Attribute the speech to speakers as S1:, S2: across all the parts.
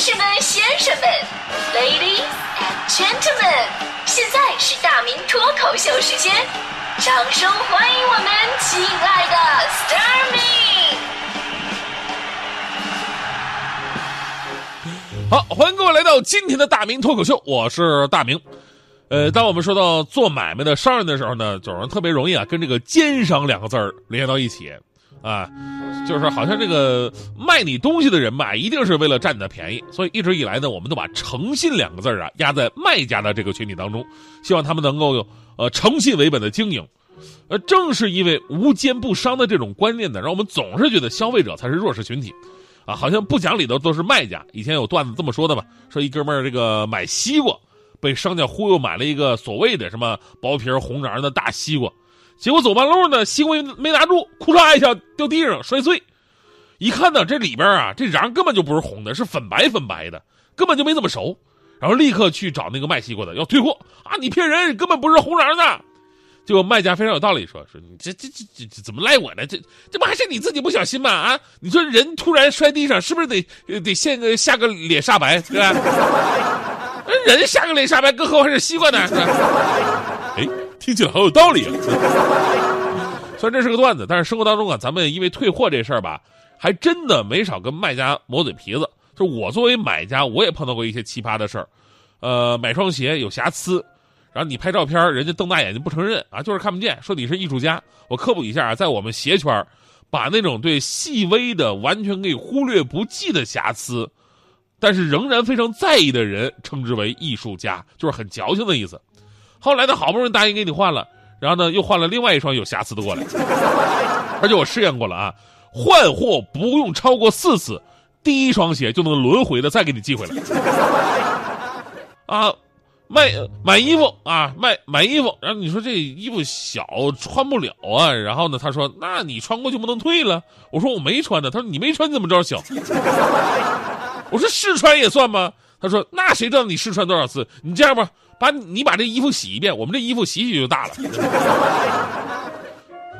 S1: 士们、先生们，Ladies and Gentlemen，现在是大明脱口秀时间，掌声欢迎我们亲爱的 s t a r m y
S2: 好，欢迎各位来到今天的大明脱口秀，我是大明。呃，当我们说到做买卖的商人的时候呢，总是特别容易啊，跟这个奸商两个字儿联系到一起，啊，就是好像这个卖你东西的人吧，一定是为了占你的便宜，所以一直以来呢，我们都把诚信两个字啊压在卖家的这个群体当中，希望他们能够有呃诚信为本的经营。呃，正是因为无奸不商的这种观念呢，让我们总是觉得消费者才是弱势群体。啊，好像不讲理的都是卖家。以前有段子这么说的嘛，说一哥们儿这个买西瓜，被商家忽悠买了一个所谓的什么薄皮红瓤的大西瓜，结果走半路呢，西瓜没拿住，库嚓一下掉地上摔碎。一看呢，这里边啊，这瓤根本就不是红的，是粉白粉白的，根本就没怎么熟。然后立刻去找那个卖西瓜的要退货啊，你骗人，根本不是红瓤的。结果卖家非常有道理，说说你这这这这怎么赖我呢？这这不还是你自己不小心吗？啊，你说人突然摔地上，是不是得得现个下个脸煞白，对吧？人下个脸煞白，更何况是西瓜呢？听起来好有道理啊！虽然这是个段子，但是生活当中啊，咱们因为退货这事儿吧，还真的没少跟卖家磨嘴皮子。就我作为买家，我也碰到过一些奇葩的事儿。呃，买双鞋有瑕疵。然后你拍照片，人家瞪大眼睛不承认啊，就是看不见，说你是艺术家。我科普一下啊，在我们鞋圈把那种对细微的、完全可以忽略不计的瑕疵，但是仍然非常在意的人，称之为艺术家，就是很矫情的意思。后来他，好不容易答应给你换了，然后呢，又换了另外一双有瑕疵的过来，而且我试验过了啊，换货不用超过四次，第一双鞋就能轮回的再给你寄回来，啊。卖买衣服啊，卖买衣服，然后你说这衣服小穿不了啊，然后呢，他说那你穿过就不能退了。我说我没穿呢，他说你没穿怎么知道小？我说试穿也算吗？他说那谁知道你试穿多少次？你这样吧，把你把这衣服洗一遍，我们这衣服洗洗就大了。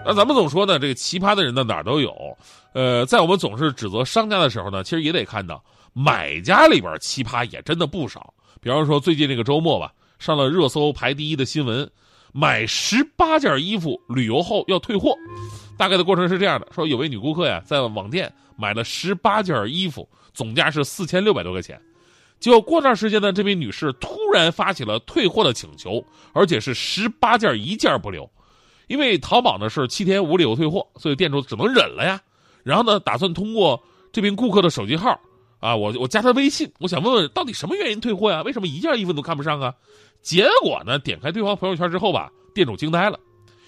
S2: 那咱们总说呢，这个奇葩的人呢哪儿都有，呃，在我们总是指责商家的时候呢，其实也得看到买家里边奇葩也真的不少。比方说，最近这个周末吧，上了热搜排第一的新闻，买十八件衣服旅游后要退货。大概的过程是这样的：说有位女顾客呀，在网店买了十八件衣服，总价是四千六百多块钱。结果过段时间呢，这位女士突然发起了退货的请求，而且是十八件一件不留。因为淘宝呢是七天无理由退货，所以店主只能忍了呀。然后呢，打算通过这名顾客的手机号。啊，我我加他微信，我想问问到底什么原因退货呀？为什么一件衣服都看不上啊？结果呢，点开对方朋友圈之后吧，店主惊呆了，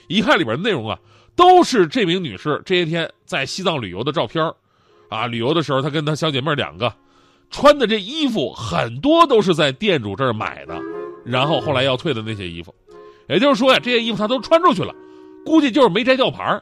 S2: 一看里边内容啊，都是这名女士这些天在西藏旅游的照片啊，旅游的时候她跟她小姐妹两个穿的这衣服很多都是在店主这儿买的，然后后来要退的那些衣服，也就是说呀，这些衣服她都穿出去了，估计就是没摘吊牌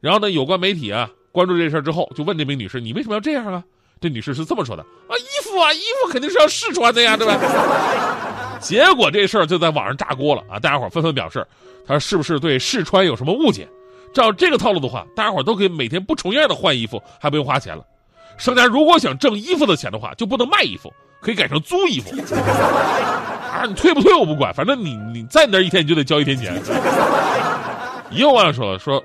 S2: 然后呢，有关媒体啊关注这事之后，就问这名女士，你为什么要这样啊？这女士是这么说的啊，衣服啊，衣服肯定是要试穿的呀，对吧？结果这事儿就在网上炸锅了啊！大家伙纷纷表示，他是不是对试穿有什么误解？照这个套路的话，大家伙都可以每天不重样的换衣服，还不用花钱了。商家如果想挣衣服的钱的话，就不能卖衣服，可以改成租衣服。啊，你退不退我不管，反正你你在那一天你就得交一天钱。也有网友说了说，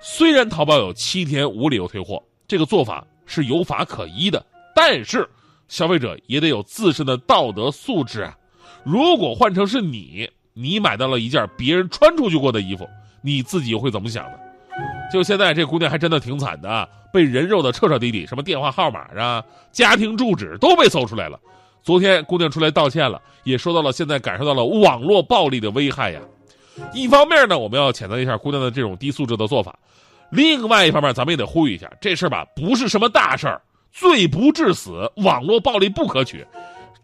S2: 虽然淘宝有七天无理由退货，这个做法。是有法可依的，但是消费者也得有自身的道德素质啊！如果换成是你，你买到了一件别人穿出去过的衣服，你自己会怎么想呢？就现在这姑娘还真的挺惨的，被人肉的彻彻底底，什么电话号码啊、家庭住址都被搜出来了。昨天姑娘出来道歉了，也说到了现在感受到了网络暴力的危害呀。一方面呢，我们要谴责一下姑娘的这种低素质的做法。另外一方面，咱们也得呼吁一下，这事儿吧不是什么大事儿，罪不至死，网络暴力不可取，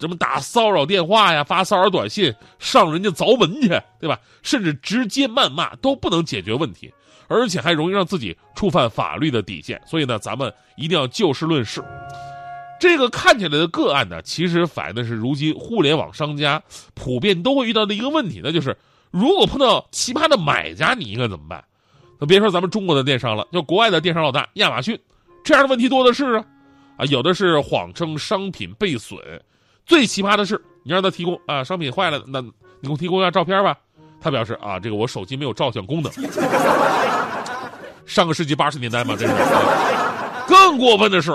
S2: 什么打骚扰电话呀、发骚扰短信、上人家凿门去，对吧？甚至直接谩骂都不能解决问题，而且还容易让自己触犯法律的底线。所以呢，咱们一定要就事论事。这个看起来的个案呢，其实反映的是如今互联网商家普遍都会遇到的一个问题，那就是如果碰到奇葩的买家，你应该怎么办？那别说咱们中国的电商了，就国外的电商老大亚马逊，这样的问题多的是啊。啊，有的是谎称商品被损，最奇葩的是，你让他提供啊，商品坏了，那你给我提供一下照片吧。他表示啊，这个我手机没有照相功能。上个世纪八十年代嘛，这是。更过分的是，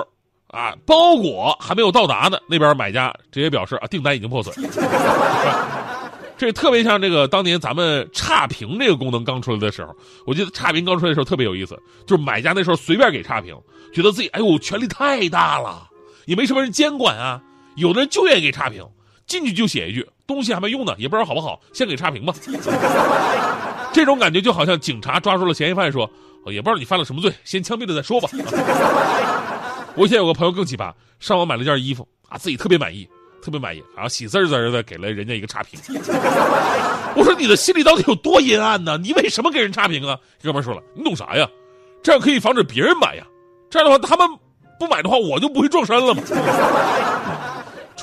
S2: 啊，包裹还没有到达呢，那边买家直接表示啊，订单已经破损。这特别像这个当年咱们差评这个功能刚出来的时候，我记得差评刚出来的时候特别有意思，就是买家那时候随便给差评，觉得自己哎呦权力太大了，也没什么人监管啊，有的人就愿意给差评，进去就写一句东西还没用呢，也不知道好不好，先给差评吧。这种感觉就好像警察抓住了嫌疑犯，说也不知道你犯了什么罪，先枪毙了再说吧。我以前有个朋友更奇葩，上网买了件衣服啊，自己特别满意。特别满意，然后喜滋滋的给了人家一个差评。我说你的心里到底有多阴暗呢？你为什么给人差评啊？哥们说了，你懂啥呀？这样可以防止别人买呀。这样的话，他们不买的话，我就不会撞衫了嘛。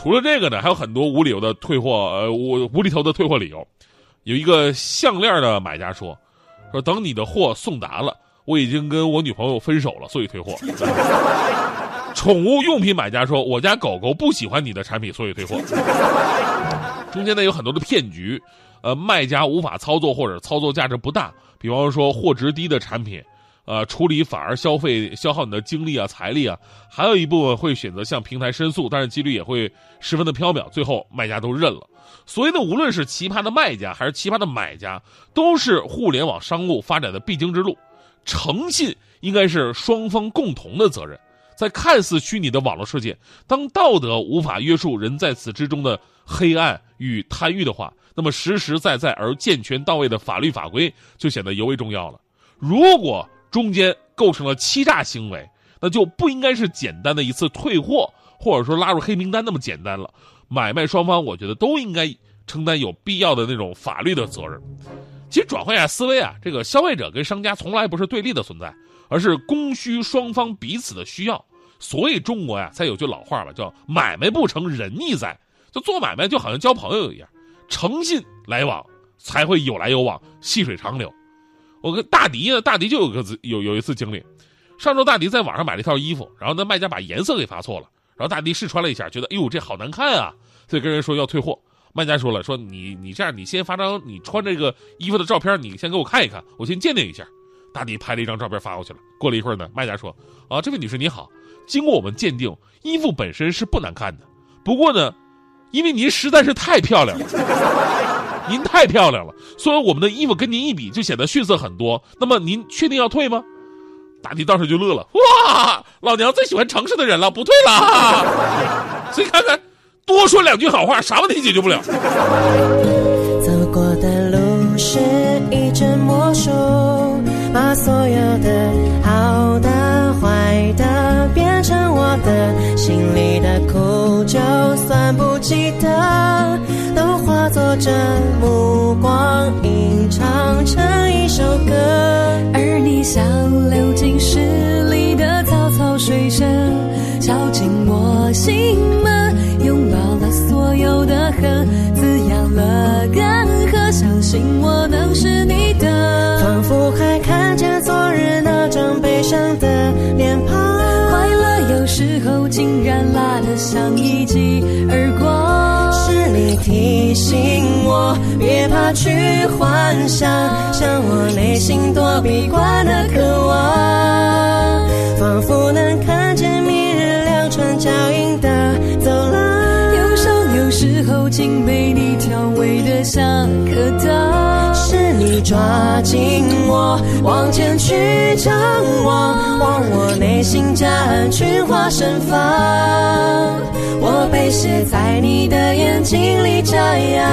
S2: 除了这个呢，还有很多无理由的退货，呃，无无厘头的退货理由。有一个项链的买家说，说等你的货送达了，我已经跟我女朋友分手了，所以退货。宠物用品买家说：“我家狗狗不喜欢你的产品，所以退货。”中间呢有很多的骗局，呃，卖家无法操作或者操作价值不大，比方说货值低的产品，呃，处理反而消费消耗你的精力啊、财力啊。还有一部分会选择向平台申诉，但是几率也会十分的缥缈，最后卖家都认了。所以呢，无论是奇葩的卖家还是奇葩的买家，都是互联网商务发展的必经之路。诚信应该是双方共同的责任。在看似虚拟的网络世界，当道德无法约束人在此之中的黑暗与贪欲的话，那么实实在在而健全到位的法律法规就显得尤为重要了。如果中间构成了欺诈行为，那就不应该是简单的一次退货，或者说拉入黑名单那么简单了。买卖双方，我觉得都应该承担有必要的那种法律的责任。其实转换一下思维啊，这个消费者跟商家从来不是对立的存在，而是供需双方彼此的需要。所以中国呀，才有句老话吧，叫“买卖不成仁义在”。就做买卖就好像交朋友一样，诚信来往才会有来有往，细水长流。我跟大迪呢，大迪就有个有有一次经历，上周大迪在网上买了一套衣服，然后那卖家把颜色给发错了，然后大迪试穿了一下，觉得哎呦这好难看啊，所以跟人说要退货。卖家说了，说你你这样，你先发张你穿这个衣服的照片，你先给我看一看，我先鉴定一下。大迪拍了一张照片发过去了。过了一会儿呢，卖家说啊，这位女士你好。经过我们鉴定，衣服本身是不难看的。不过呢，因为您实在是太漂亮了，您太漂亮了，所以我们的衣服跟您一比就显得逊色很多。那么您确定要退吗？大迪当时就乐了，哇，老娘最喜欢诚实的人了，不退了。所以看看，多说两句好话，啥问题解决不了？
S3: 走过的路是一阵魔术，把所有的好的、坏的变成我的，心里的苦就算不记得，化作这目光，吟唱成一首歌。
S4: 而你像流进诗里的草草水声，敲进我心门，拥抱了所有的恨，滋养了干涸，相信我能是你的。
S3: 仿佛还看见昨日那张悲伤的脸庞，
S4: 快乐有时候竟然辣得像一记耳光。
S3: 提醒我，别怕去幻想，像我内心
S4: 躲避关的渴望，
S3: 仿佛能看见明日两串脚印的走廊。
S4: 忧伤有时候竟被你调味的像颗糖。是你抓紧我，往前去张望，望我内心夹岸群花盛放，我被写在你的眼睛里张扬。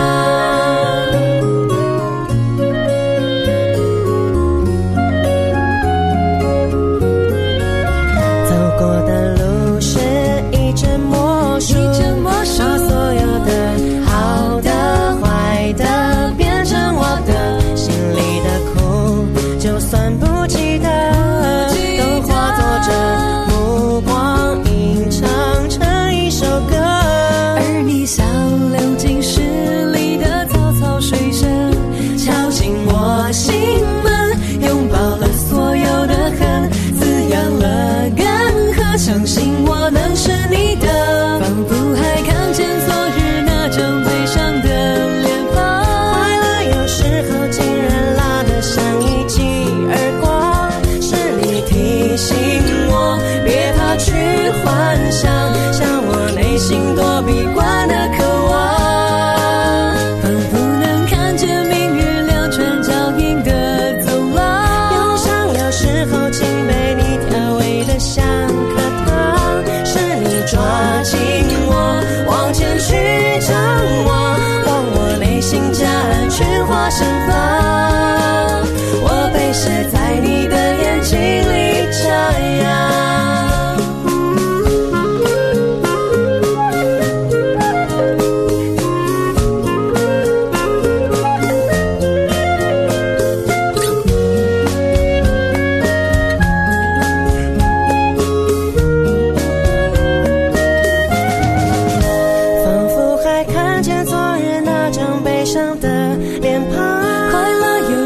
S3: 相信。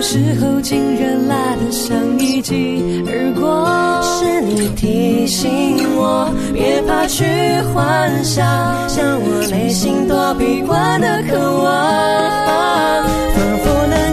S3: 时候竟然拉得像一记耳光。
S4: 是你提醒我，别怕去幻想，像我内心躲避惯的渴望，仿佛能。